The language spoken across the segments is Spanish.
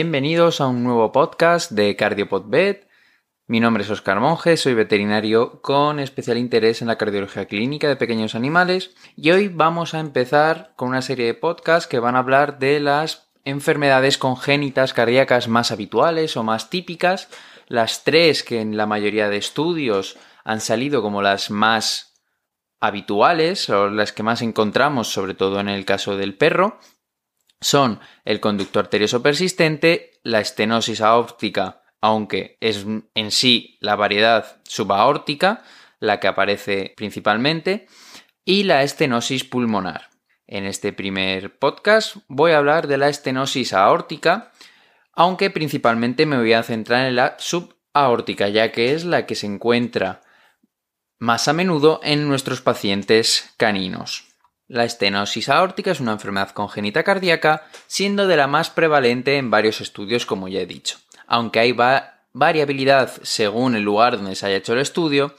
Bienvenidos a un nuevo podcast de CardioPodVet. Mi nombre es Oscar Monge, soy veterinario con especial interés en la cardiología clínica de pequeños animales y hoy vamos a empezar con una serie de podcasts que van a hablar de las enfermedades congénitas cardíacas más habituales o más típicas, las tres que en la mayoría de estudios han salido como las más habituales o las que más encontramos, sobre todo en el caso del perro, son el conducto arterioso persistente, la estenosis aórtica, aunque es en sí la variedad subaórtica, la que aparece principalmente, y la estenosis pulmonar. En este primer podcast voy a hablar de la estenosis aórtica, aunque principalmente me voy a centrar en la subaórtica, ya que es la que se encuentra más a menudo en nuestros pacientes caninos. La estenosis aórtica es una enfermedad congénita cardíaca, siendo de la más prevalente en varios estudios, como ya he dicho. Aunque hay variabilidad según el lugar donde se haya hecho el estudio,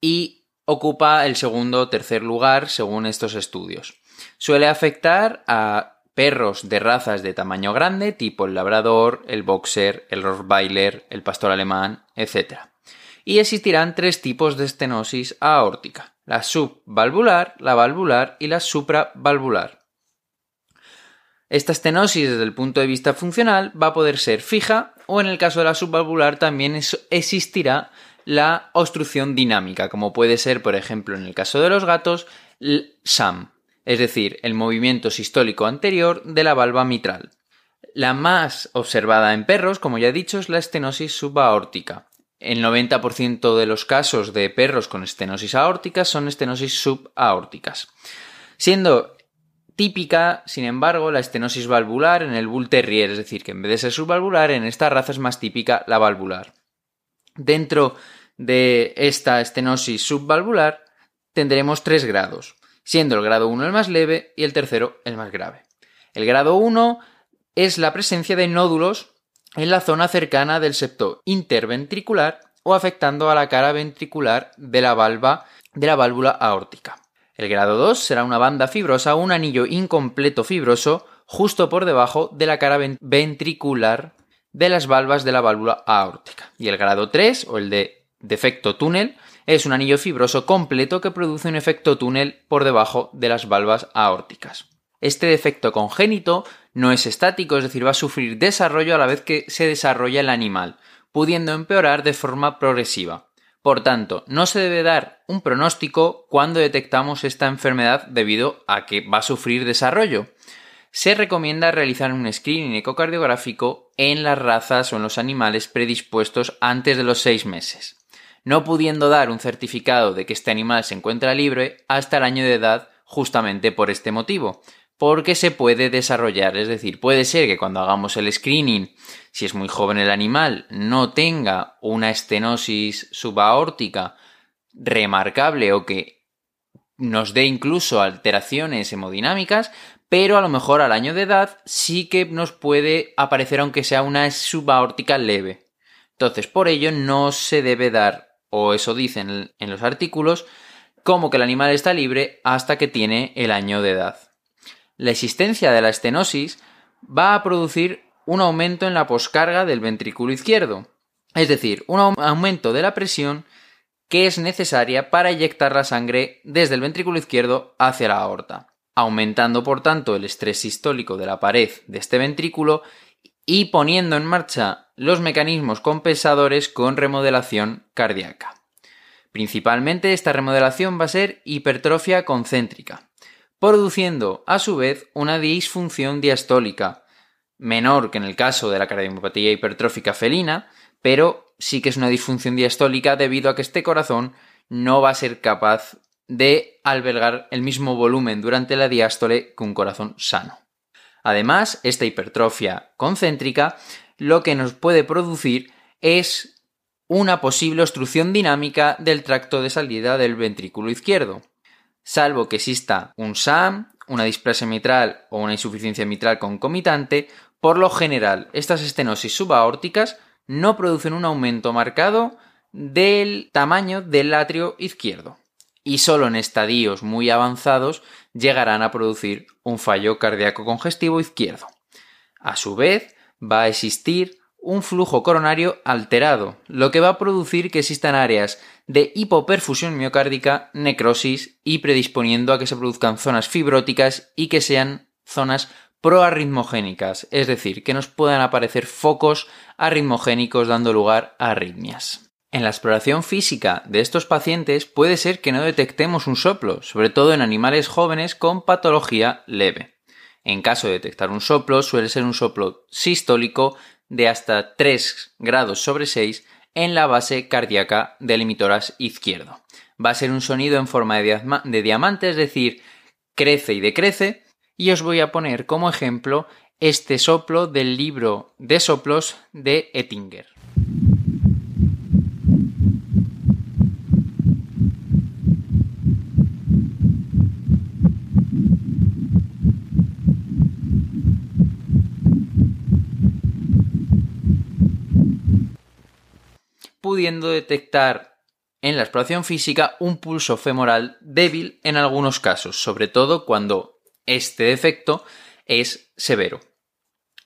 y ocupa el segundo o tercer lugar según estos estudios. Suele afectar a perros de razas de tamaño grande, tipo el labrador, el boxer, el rottweiler, el pastor alemán, etc y existirán tres tipos de estenosis aórtica, la subvalvular, la valvular y la supravalvular. Esta estenosis desde el punto de vista funcional va a poder ser fija o en el caso de la subvalvular también existirá la obstrucción dinámica, como puede ser, por ejemplo, en el caso de los gatos, el SAM, es decir, el movimiento sistólico anterior de la valva mitral. La más observada en perros, como ya he dicho, es la estenosis subaórtica. El 90% de los casos de perros con estenosis aórtica son estenosis subaórticas. Siendo típica, sin embargo, la estenosis valvular en el Bull Terrier, es decir, que en vez de ser subvalvular, en esta raza es más típica la valvular. Dentro de esta estenosis subvalvular tendremos tres grados, siendo el grado 1 el más leve y el tercero el más grave. El grado 1 es la presencia de nódulos en la zona cercana del septo interventricular o afectando a la cara ventricular de la, valva, de la válvula aórtica. El grado 2 será una banda fibrosa o un anillo incompleto fibroso justo por debajo de la cara ventricular de las valvas de la válvula aórtica. Y el grado 3, o el de defecto túnel, es un anillo fibroso completo que produce un efecto túnel por debajo de las valvas aórticas. Este defecto congénito no es estático, es decir, va a sufrir desarrollo a la vez que se desarrolla el animal, pudiendo empeorar de forma progresiva. Por tanto, no se debe dar un pronóstico cuando detectamos esta enfermedad debido a que va a sufrir desarrollo. Se recomienda realizar un screening ecocardiográfico en las razas o en los animales predispuestos antes de los seis meses, no pudiendo dar un certificado de que este animal se encuentra libre hasta el año de edad justamente por este motivo, porque se puede desarrollar. Es decir, puede ser que cuando hagamos el screening, si es muy joven el animal, no tenga una estenosis subaórtica remarcable o que nos dé incluso alteraciones hemodinámicas, pero a lo mejor al año de edad sí que nos puede aparecer aunque sea una subaórtica leve. Entonces, por ello no se debe dar, o eso dicen en los artículos, como que el animal está libre hasta que tiene el año de edad la existencia de la estenosis va a producir un aumento en la poscarga del ventrículo izquierdo, es decir, un aumento de la presión que es necesaria para eyectar la sangre desde el ventrículo izquierdo hacia la aorta, aumentando por tanto el estrés sistólico de la pared de este ventrículo y poniendo en marcha los mecanismos compensadores con remodelación cardíaca. Principalmente esta remodelación va a ser hipertrofia concéntrica, produciendo a su vez una disfunción diastólica, menor que en el caso de la cardiomiopatía hipertrófica felina, pero sí que es una disfunción diastólica debido a que este corazón no va a ser capaz de albergar el mismo volumen durante la diástole que un corazón sano. Además, esta hipertrofia concéntrica lo que nos puede producir es una posible obstrucción dinámica del tracto de salida del ventrículo izquierdo, salvo que exista un SAM, una displasia mitral o una insuficiencia mitral concomitante, por lo general estas estenosis subaórticas no producen un aumento marcado del tamaño del atrio izquierdo y solo en estadios muy avanzados llegarán a producir un fallo cardíaco congestivo izquierdo. A su vez, va a existir un flujo coronario alterado, lo que va a producir que existan áreas de hipoperfusión miocárdica, necrosis y predisponiendo a que se produzcan zonas fibróticas y que sean zonas proarritmogénicas, es decir, que nos puedan aparecer focos arritmogénicos dando lugar a arritmias. En la exploración física de estos pacientes puede ser que no detectemos un soplo, sobre todo en animales jóvenes con patología leve. En caso de detectar un soplo, suele ser un soplo sistólico de hasta 3 grados sobre 6 en la base cardíaca del emitoras izquierdo. Va a ser un sonido en forma de, diamante, es decir, crece y decrece, y os voy a poner como ejemplo este soplo del libro de soplos de Ettinger. Pudiendo detectar en la exploración física un pulso femoral débil en algunos casos, sobre todo cuando este defecto es severo.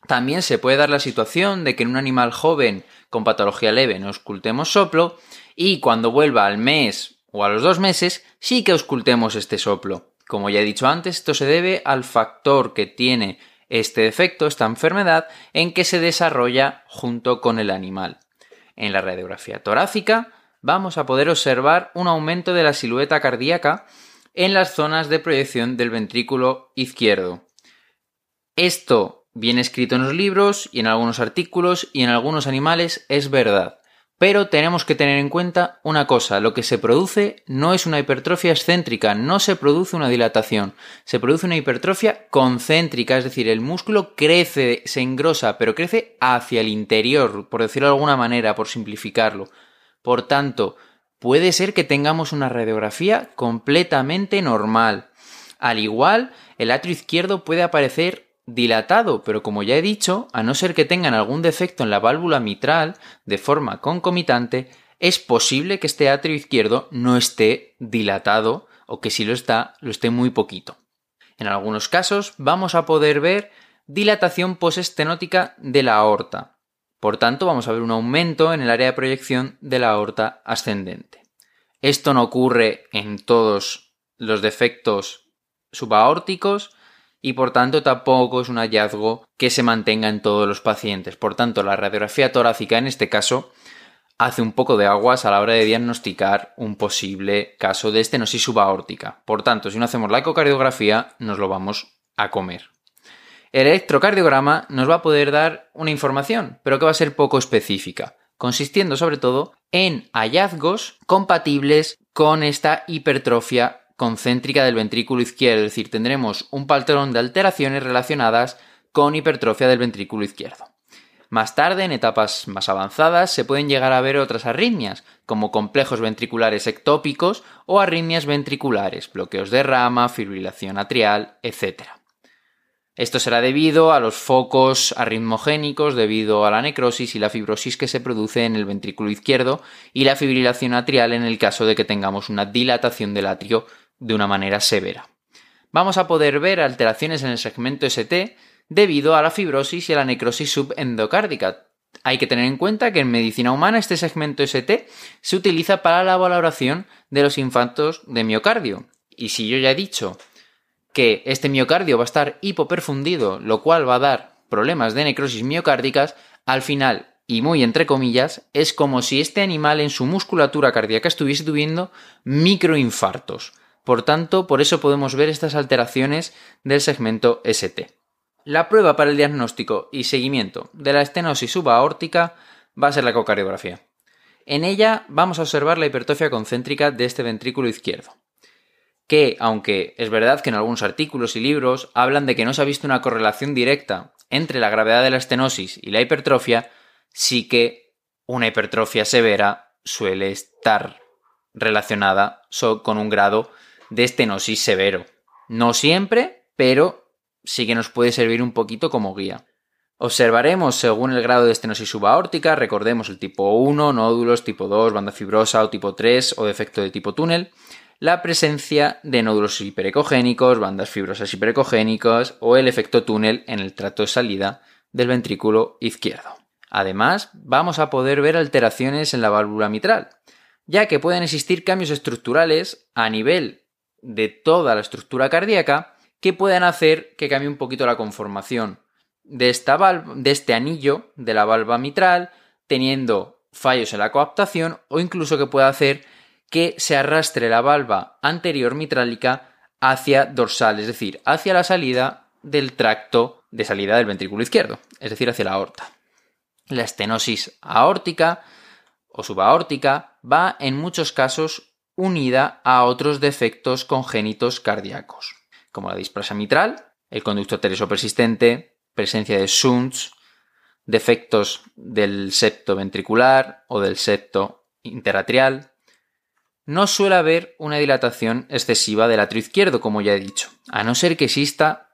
También se puede dar la situación de que en un animal joven con patología leve no ocultemos soplo y cuando vuelva al mes o a los dos meses sí que ocultemos este soplo. Como ya he dicho antes, esto se debe al factor que tiene este defecto, esta enfermedad, en que se desarrolla junto con el animal. En la radiografía torácica vamos a poder observar un aumento de la silueta cardíaca en las zonas de proyección del ventrículo izquierdo. Esto viene escrito en los libros y en algunos artículos y en algunos animales es verdad. Pero tenemos que tener en cuenta una cosa, lo que se produce no es una hipertrofia excéntrica, no se produce una dilatación, se produce una hipertrofia concéntrica, es decir, el músculo crece, se engrosa, pero crece hacia el interior, por decirlo de alguna manera, por simplificarlo. Por tanto, puede ser que tengamos una radiografía completamente normal. Al igual, el atrio izquierdo puede aparecer dilatado, pero como ya he dicho, a no ser que tengan algún defecto en la válvula mitral de forma concomitante, es posible que este atrio izquierdo no esté dilatado o que si lo está, lo esté muy poquito. En algunos casos vamos a poder ver dilatación postestenótica de la aorta. Por tanto, vamos a ver un aumento en el área de proyección de la aorta ascendente. Esto no ocurre en todos los defectos subaórticos, y por tanto tampoco es un hallazgo que se mantenga en todos los pacientes. Por tanto, la radiografía torácica en este caso hace un poco de aguas a la hora de diagnosticar un posible caso de estenosis subaórtica. Por tanto, si no hacemos la ecocardiografía, nos lo vamos a comer. El electrocardiograma nos va a poder dar una información, pero que va a ser poco específica, consistiendo sobre todo en hallazgos compatibles con esta hipertrofia concéntrica del ventrículo izquierdo, es decir, tendremos un patrón de alteraciones relacionadas con hipertrofia del ventrículo izquierdo. Más tarde, en etapas más avanzadas, se pueden llegar a ver otras arritmias, como complejos ventriculares ectópicos o arritmias ventriculares, bloqueos de rama, fibrilación atrial, etc. Esto será debido a los focos arritmogénicos, debido a la necrosis y la fibrosis que se produce en el ventrículo izquierdo y la fibrilación atrial en el caso de que tengamos una dilatación del atrio de una manera severa. Vamos a poder ver alteraciones en el segmento ST debido a la fibrosis y a la necrosis subendocárdica. Hay que tener en cuenta que en medicina humana este segmento ST se utiliza para la valoración de los infartos de miocardio. Y si yo ya he dicho que este miocardio va a estar hipoperfundido, lo cual va a dar problemas de necrosis miocárdicas, al final, y muy entre comillas, es como si este animal en su musculatura cardíaca estuviese tuviendo microinfartos. Por tanto, por eso podemos ver estas alteraciones del segmento ST. La prueba para el diagnóstico y seguimiento de la estenosis subaórtica va a ser la ecocardiografía. En ella vamos a observar la hipertrofia concéntrica de este ventrículo izquierdo que, aunque es verdad que en algunos artículos y libros hablan de que no se ha visto una correlación directa entre la gravedad de la estenosis y la hipertrofia, sí que una hipertrofia severa suele estar relacionada con un grado de estenosis severo. No siempre, pero sí que nos puede servir un poquito como guía. Observaremos según el grado de estenosis subaórtica, recordemos el tipo 1, nódulos, tipo 2, banda fibrosa o tipo 3 o defecto de tipo túnel, la presencia de nódulos hiperecogénicos, bandas fibrosas hiperecogénicas o el efecto túnel en el trato de salida del ventrículo izquierdo. Además, vamos a poder ver alteraciones en la válvula mitral, ya que pueden existir cambios estructurales a nivel de toda la estructura cardíaca que puedan hacer que cambie un poquito la conformación de, esta de este anillo de la válvula mitral, teniendo fallos en la coaptación o incluso que pueda hacer que se arrastre la valva anterior mitrálica hacia dorsal, es decir, hacia la salida del tracto de salida del ventrículo izquierdo, es decir, hacia la aorta. La estenosis aórtica o subaórtica va en muchos casos unida a otros defectos congénitos cardíacos, como la displasia mitral, el conducto tereso persistente, presencia de shunts, defectos del septo ventricular o del septo interatrial. No suele haber una dilatación excesiva del atrio izquierdo, como ya he dicho, a no ser que exista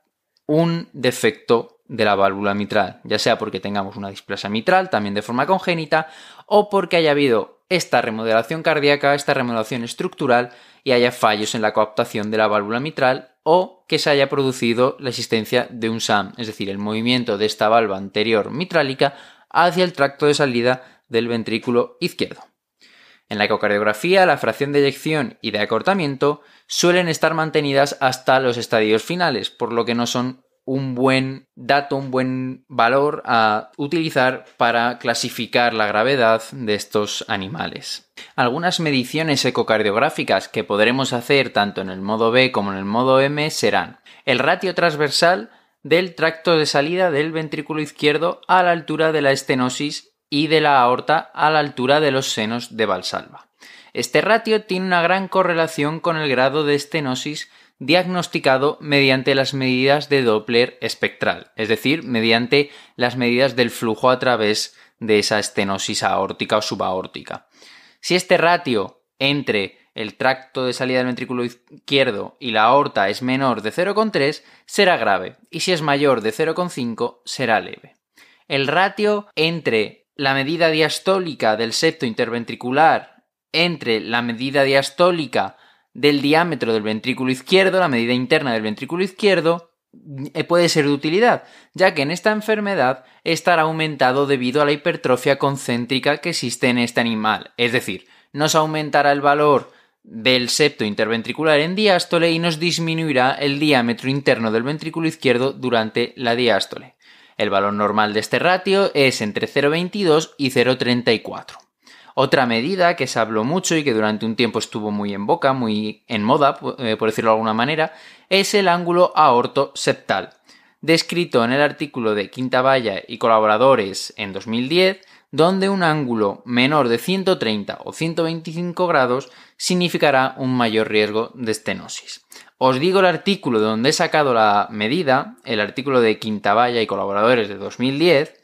un defecto de la válvula mitral, ya sea porque tengamos una displasia mitral también de forma congénita o porque haya habido esta remodelación cardíaca, esta remodelación estructural y haya fallos en la coaptación de la válvula mitral o que se haya producido la existencia de un SAM, es decir, el movimiento de esta valva anterior mitrálica hacia el tracto de salida del ventrículo izquierdo. En la ecocardiografía, la fracción de eyección y de acortamiento suelen estar mantenidas hasta los estadios finales, por lo que no son un buen dato, un buen valor a utilizar para clasificar la gravedad de estos animales. Algunas mediciones ecocardiográficas que podremos hacer tanto en el modo B como en el modo M serán el ratio transversal del tracto de salida del ventrículo izquierdo a la altura de la estenosis y de la aorta a la altura de los senos de Valsalva. Este ratio tiene una gran correlación con el grado de estenosis diagnosticado mediante las medidas de Doppler espectral, es decir, mediante las medidas del flujo a través de esa estenosis aórtica o subaórtica. Si este ratio entre el tracto de salida del ventrículo izquierdo y la aorta es menor de 0,3, será grave, y si es mayor de 0,5, será leve. El ratio entre la medida diastólica del septo interventricular entre la medida diastólica del diámetro del ventrículo izquierdo, la medida interna del ventrículo izquierdo, eh, puede ser de utilidad, ya que en esta enfermedad estará aumentado debido a la hipertrofia concéntrica que existe en este animal, es decir, nos aumentará el valor del septo interventricular en diástole y nos disminuirá el diámetro interno del ventrículo izquierdo durante la diástole. El valor normal de este ratio es entre 0,22 y 0,34. Otra medida que se habló mucho y que durante un tiempo estuvo muy en boca, muy en moda, eh, por decirlo de alguna manera, es el ángulo aorto-septal. Descrito en el artículo de Quinta Valla y colaboradores en 2010, donde un ángulo menor de 130 o 125 grados significará un mayor riesgo de estenosis. Os digo el artículo de donde he sacado la medida, el artículo de Quinta Valla y colaboradores de 2010,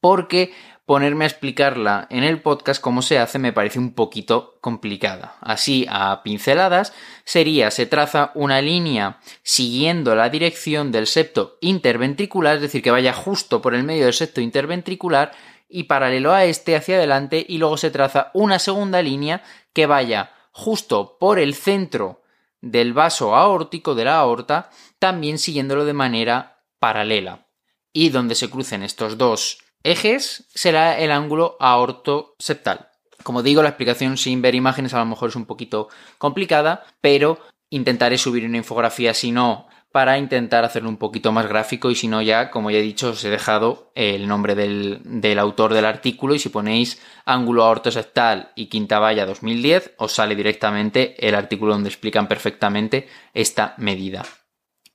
porque ponerme a explicarla en el podcast cómo se hace me parece un poquito complicada. Así, a pinceladas, sería, se traza una línea siguiendo la dirección del septo interventricular, es decir, que vaya justo por el medio del septo interventricular y paralelo a este hacia adelante y luego se traza una segunda línea que vaya justo por el centro del vaso aórtico de la aorta, también siguiéndolo de manera paralela. Y donde se crucen estos dos ejes será el ángulo aorto-septal. Como digo, la explicación sin ver imágenes a lo mejor es un poquito complicada, pero intentaré subir una infografía si no para intentar hacerlo un poquito más gráfico y si no ya, como ya he dicho, os he dejado el nombre del, autor del artículo y si ponéis ángulo aorto-septal y quinta valla 2010 os sale directamente el artículo donde explican perfectamente esta medida.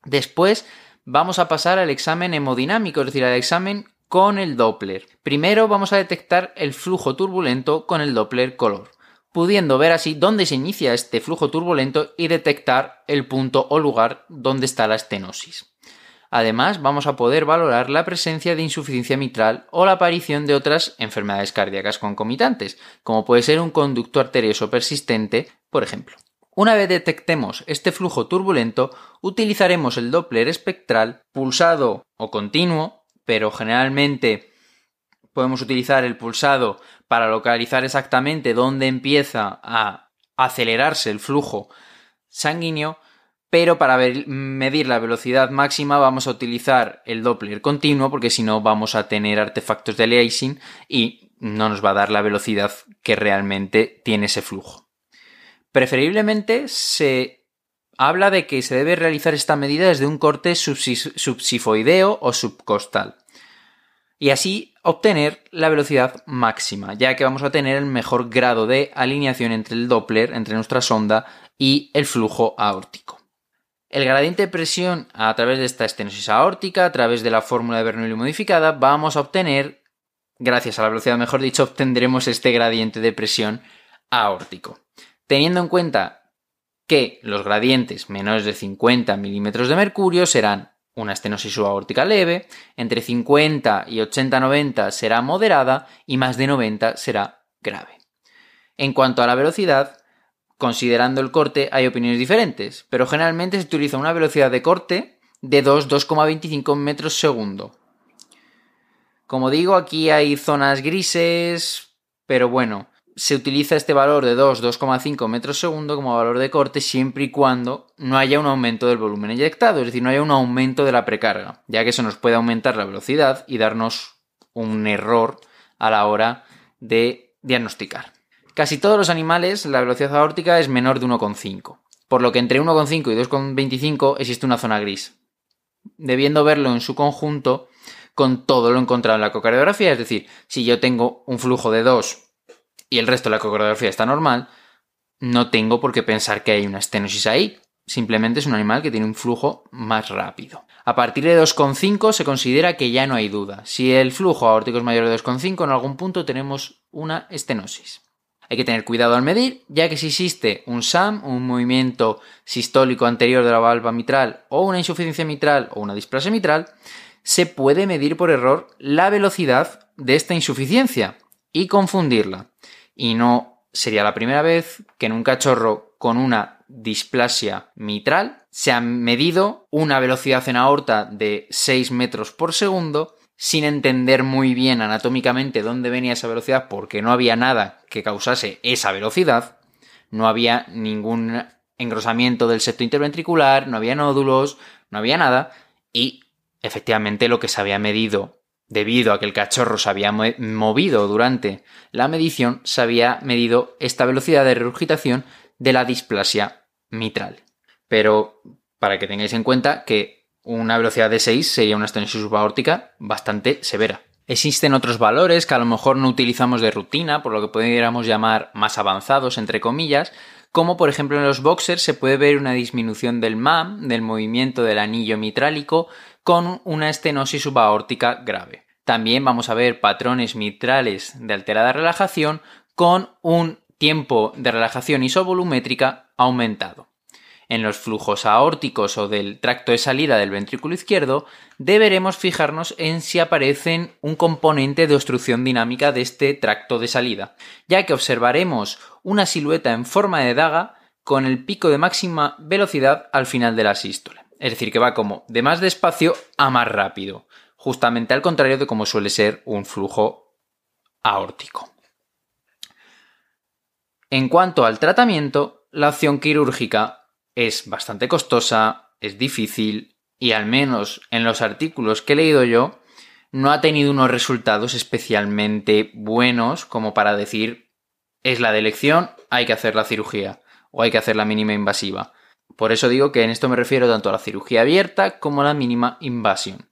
Después vamos a pasar al examen hemodinámico, es decir, al examen con el Doppler. Primero vamos a detectar el flujo turbulento con el Doppler color, pudiendo ver así dónde se inicia este flujo turbulento y detectar el punto o lugar donde está la estenosis. Además, vamos a poder valorar la presencia de insuficiencia mitral o la aparición de otras enfermedades cardíacas concomitantes, como puede ser un conducto arterioso persistente, por ejemplo. Una vez detectemos este flujo turbulento, utilizaremos el Doppler espectral pulsado o continuo pero generalmente podemos utilizar el pulsado para localizar exactamente dónde empieza a acelerarse el flujo sanguíneo pero para medir la velocidad máxima vamos a utilizar el Doppler continuo porque si no vamos a tener artefactos de aliasing y no nos va a dar la velocidad que realmente tiene ese flujo. Preferiblemente se habla de que se debe realizar esta medida desde un corte subsifoideo o subcostal y así obtener la velocidad máxima, ya que vamos a tener el mejor grado de alineación entre el Doppler, entre nuestra sonda y el flujo aórtico. El gradiente de presión a través de esta estenosis aórtica, a través de la fórmula de Bernoulli modificada, vamos a obtener, gracias a la velocidad mejor dicho, obtendremos este gradiente de presión aórtico. Teniendo en cuenta que los gradientes menores de 50 milímetros de mercurio serán una estenosis subaórtica leve, entre 50 y 80-90 será moderada y más de 90 será grave. En cuanto a la velocidad, Considerando el corte hay opiniones diferentes, pero generalmente se utiliza una velocidad de corte de 2, 2,25 metros segundo. Como digo, aquí hay zonas grises, pero bueno, se utiliza este valor de 2, 2,5 metros segundo como valor de corte siempre y cuando no haya un aumento del volumen inyectado, es decir, no haya un aumento de la precarga, ya que eso nos puede aumentar la velocidad y darnos un error a la hora de diagnosticar. Casi todos los animales la velocidad aórtica es menor de 1,5, por lo que entre 1,5 y 2,25 existe una zona gris, debiendo verlo en su conjunto con todo lo encontrado en la ecocardiografía, es decir, si yo tengo un flujo de 2 y el resto de la ecocardiografía está normal, no tengo por qué pensar que hay una estenosis ahí, simplemente es un animal que tiene un flujo más rápido. A partir de 2,5 se considera que ya no hay duda. Si el flujo aórtico es mayor de 2,5, en algún punto tenemos una estenosis. Hay que tener cuidado al medir, ya que si existe un SAM, un movimiento sistólico anterior de la valva mitral, o una insuficiencia mitral o una displasia mitral, se puede medir por error la velocidad de esta insuficiencia y confundirla. Y no sería la primera vez que en un cachorro con una displasia mitral se ha medido una velocidad en aorta de 6 metros por segundo sin entender muy bien anatómicamente dónde venía esa velocidad porque no había nada que causase esa velocidad, no había ningún engrosamiento del septo interventricular, no había nódulos, no había nada y efectivamente lo que se había medido debido a que el cachorro se había movido durante la medición, se había medido esta velocidad de regurgitación de la displasia mitral. Pero para que tengáis en cuenta que una velocidad de 6 sería una estenosis subaórtica bastante severa. Existen otros valores que a lo mejor no utilizamos de rutina, por lo que podríamos llamar más avanzados, entre comillas, como por ejemplo en los boxers se puede ver una disminución del MAM, del movimiento del anillo mitrálico, con una estenosis subaórtica grave. También vamos a ver patrones mitrales de alterada relajación con un tiempo de relajación isovolumétrica aumentado en los flujos aórticos o del tracto de salida del ventrículo izquierdo, deberemos fijarnos en si aparecen un componente de obstrucción dinámica de este tracto de salida, ya que observaremos una silueta en forma de daga con el pico de máxima velocidad al final de la sístole. Es decir, que va como de más despacio a más rápido, justamente al contrario de como suele ser un flujo aórtico. En cuanto al tratamiento, la opción quirúrgica es bastante costosa, es difícil y al menos en los artículos que he leído yo, no ha tenido unos resultados especialmente buenos como para decir es la de elección, hay que hacer la cirugía o hay que hacer la mínima invasiva. Por eso digo que en esto me refiero tanto a la cirugía abierta como a la mínima invasión.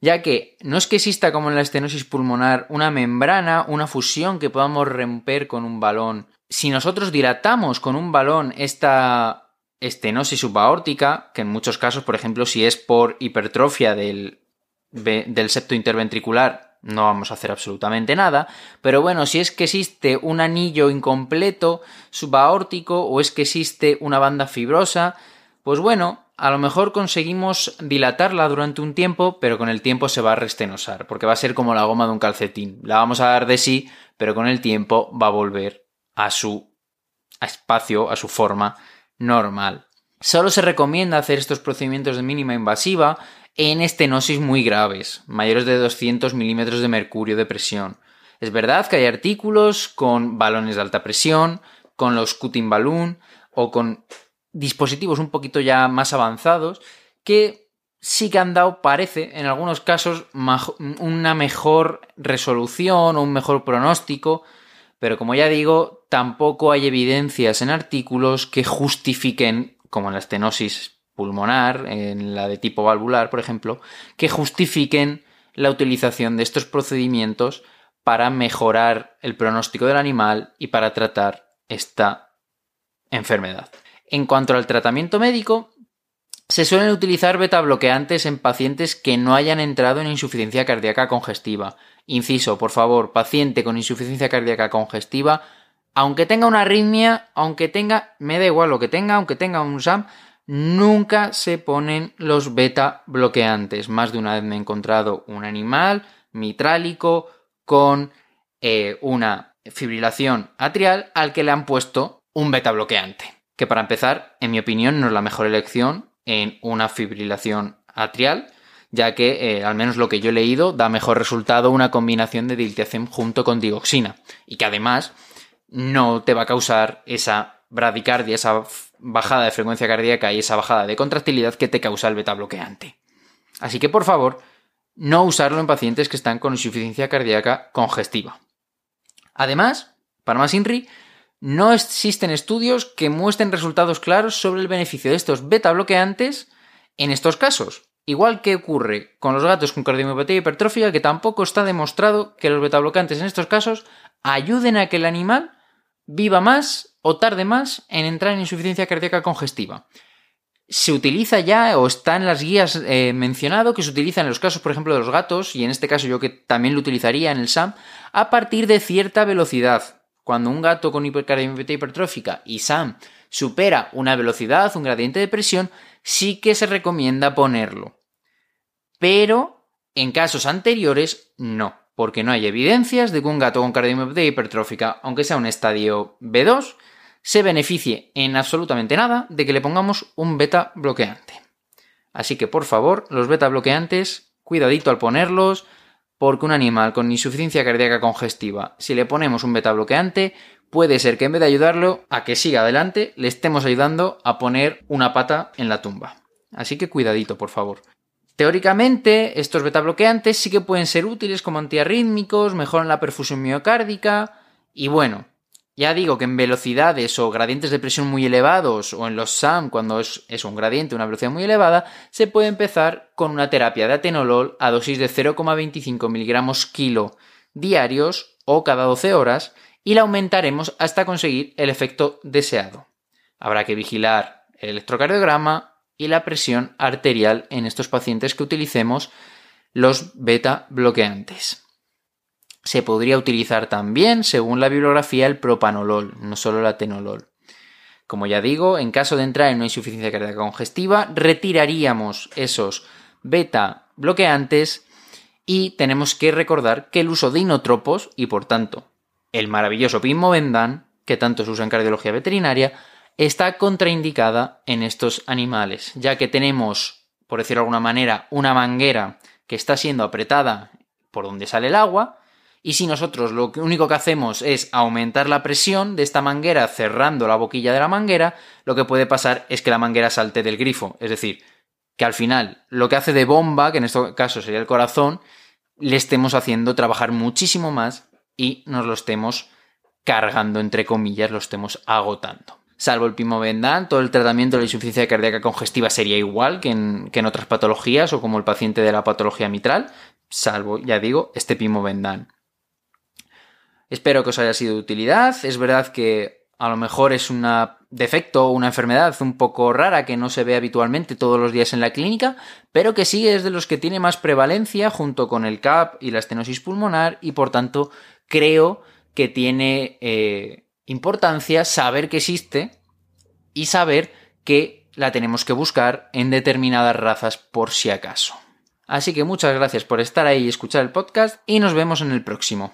Ya que no es que exista como en la estenosis pulmonar una membrana, una fusión que podamos romper con un balón. Si nosotros dilatamos con un balón esta estenosis subaórtica, que en muchos casos, por ejemplo, si es por hipertrofia del, del septo interventricular, no vamos a hacer absolutamente nada, pero bueno, si es que existe un anillo incompleto subaórtico o es que existe una banda fibrosa, pues bueno, a lo mejor conseguimos dilatarla durante un tiempo, pero con el tiempo se va a restenosar, porque va a ser como la goma de un calcetín. La vamos a dar de sí, pero con el tiempo va a volver a su espacio, a su forma normal. Solo se recomienda hacer estos procedimientos de mínima invasiva en estenosis muy graves, mayores de 200 milímetros de mercurio de presión. Es verdad que hay artículos con balones de alta presión, con los cutting balloon o con dispositivos un poquito ya más avanzados que sí que han dado, parece, en algunos casos, una mejor resolución o un mejor pronóstico, pero como ya digo, tampoco hay evidencias en artículos que justifiquen, como en la estenosis pulmonar, en la de tipo valvular, por ejemplo, que justifiquen la utilización de estos procedimientos para mejorar el pronóstico del animal y para tratar esta enfermedad. En cuanto al tratamiento médico, se suelen utilizar beta bloqueantes en pacientes que no hayan entrado en insuficiencia cardíaca congestiva. Inciso, por favor, paciente con insuficiencia cardíaca congestiva, aunque tenga una arritmia, aunque tenga, me da igual lo que tenga, aunque tenga un SAM, nunca se ponen los beta bloqueantes. Más de una vez me he encontrado un animal mitrálico con eh, una fibrilación atrial al que le han puesto un beta bloqueante. Que para empezar, en mi opinión, no es la mejor elección en una fibrilación atrial, ya que, eh, al menos lo que yo he leído, da mejor resultado una combinación de diltiazem junto con dioxina, y que además no te va a causar esa bradicardia, esa bajada de frecuencia cardíaca y esa bajada de contractilidad que te causa el beta bloqueante. Así que, por favor, no usarlo en pacientes que están con insuficiencia cardíaca congestiva. Además, para más INRI, no existen estudios que muestren resultados claros sobre el beneficio de estos beta bloqueantes en estos casos. Igual que ocurre con los gatos con cardiomiopatía hipertrófica, que tampoco está demostrado que los beta bloqueantes en estos casos ayuden a que el animal viva más o tarde más en entrar en insuficiencia cardíaca congestiva. Se utiliza ya o está en las guías eh, mencionado que se utiliza en los casos, por ejemplo, de los gatos, y en este caso yo que también lo utilizaría en el SAM, a partir de cierta velocidad. Cuando un gato con hipercardiomiopatía hipertrófica y SAM supera una velocidad, un gradiente de presión, sí que se recomienda ponerlo. Pero en casos anteriores no, porque no hay evidencias de que un gato con cardiomiopatía hipertrófica, aunque sea un estadio B2, se beneficie en absolutamente nada de que le pongamos un beta bloqueante. Así que por favor, los beta bloqueantes, cuidadito al ponerlos, porque un animal con insuficiencia cardíaca congestiva, si le ponemos un beta bloqueante, puede ser que en vez de ayudarlo a que siga adelante, le estemos ayudando a poner una pata en la tumba. Así que cuidadito, por favor. Teóricamente, estos beta bloqueantes sí que pueden ser útiles como antiarrítmicos, mejoran la perfusión miocárdica y bueno, ya digo que en velocidades o gradientes de presión muy elevados o en los SAM cuando es, un gradiente, una velocidad muy elevada, se puede empezar con una terapia de atenolol a dosis de 0,25 miligramos kilo diarios o cada 12 horas y la aumentaremos hasta conseguir el efecto deseado. Habrá que vigilar el electrocardiograma y la presión arterial en estos pacientes que utilicemos los beta bloqueantes. Se podría utilizar también, según la bibliografía, el propanolol, no solo el atenolol. Como ya digo, en caso de entrar en una insuficiencia cardíaca congestiva, retiraríamos esos beta bloqueantes y tenemos que recordar que el uso de inotropos y por tanto el maravilloso Pimovendan, que tanto se usa en cardiología veterinaria, está contraindicada en estos animales, ya que tenemos, por decirlo de alguna manera, una manguera que está siendo apretada por donde sale el agua y si nosotros lo único que hacemos es aumentar la presión de esta manguera cerrando la boquilla de la manguera, lo que puede pasar es que la manguera salte del grifo. Es decir, que al final lo que hace de bomba, que en este caso sería el corazón, le estemos haciendo trabajar muchísimo más y nos lo estemos cargando, entre comillas, lo estemos agotando. Salvo el pimovendan, todo el tratamiento de la insuficiencia cardíaca congestiva sería igual que en, que en otras patologías o como el paciente de la patología mitral, salvo, ya digo, este pimovendan. Espero que os haya sido de utilidad. Es verdad que a lo mejor es un defecto o una enfermedad un poco rara que no se ve habitualmente todos los días en la clínica, pero que sí es de los que tiene más prevalencia junto con el CAP y la estenosis pulmonar y por tanto creo que tiene eh, importancia saber que existe y saber que la tenemos que buscar en determinadas razas por si acaso. Así que muchas gracias por estar ahí y escuchar el podcast y nos vemos en el próximo.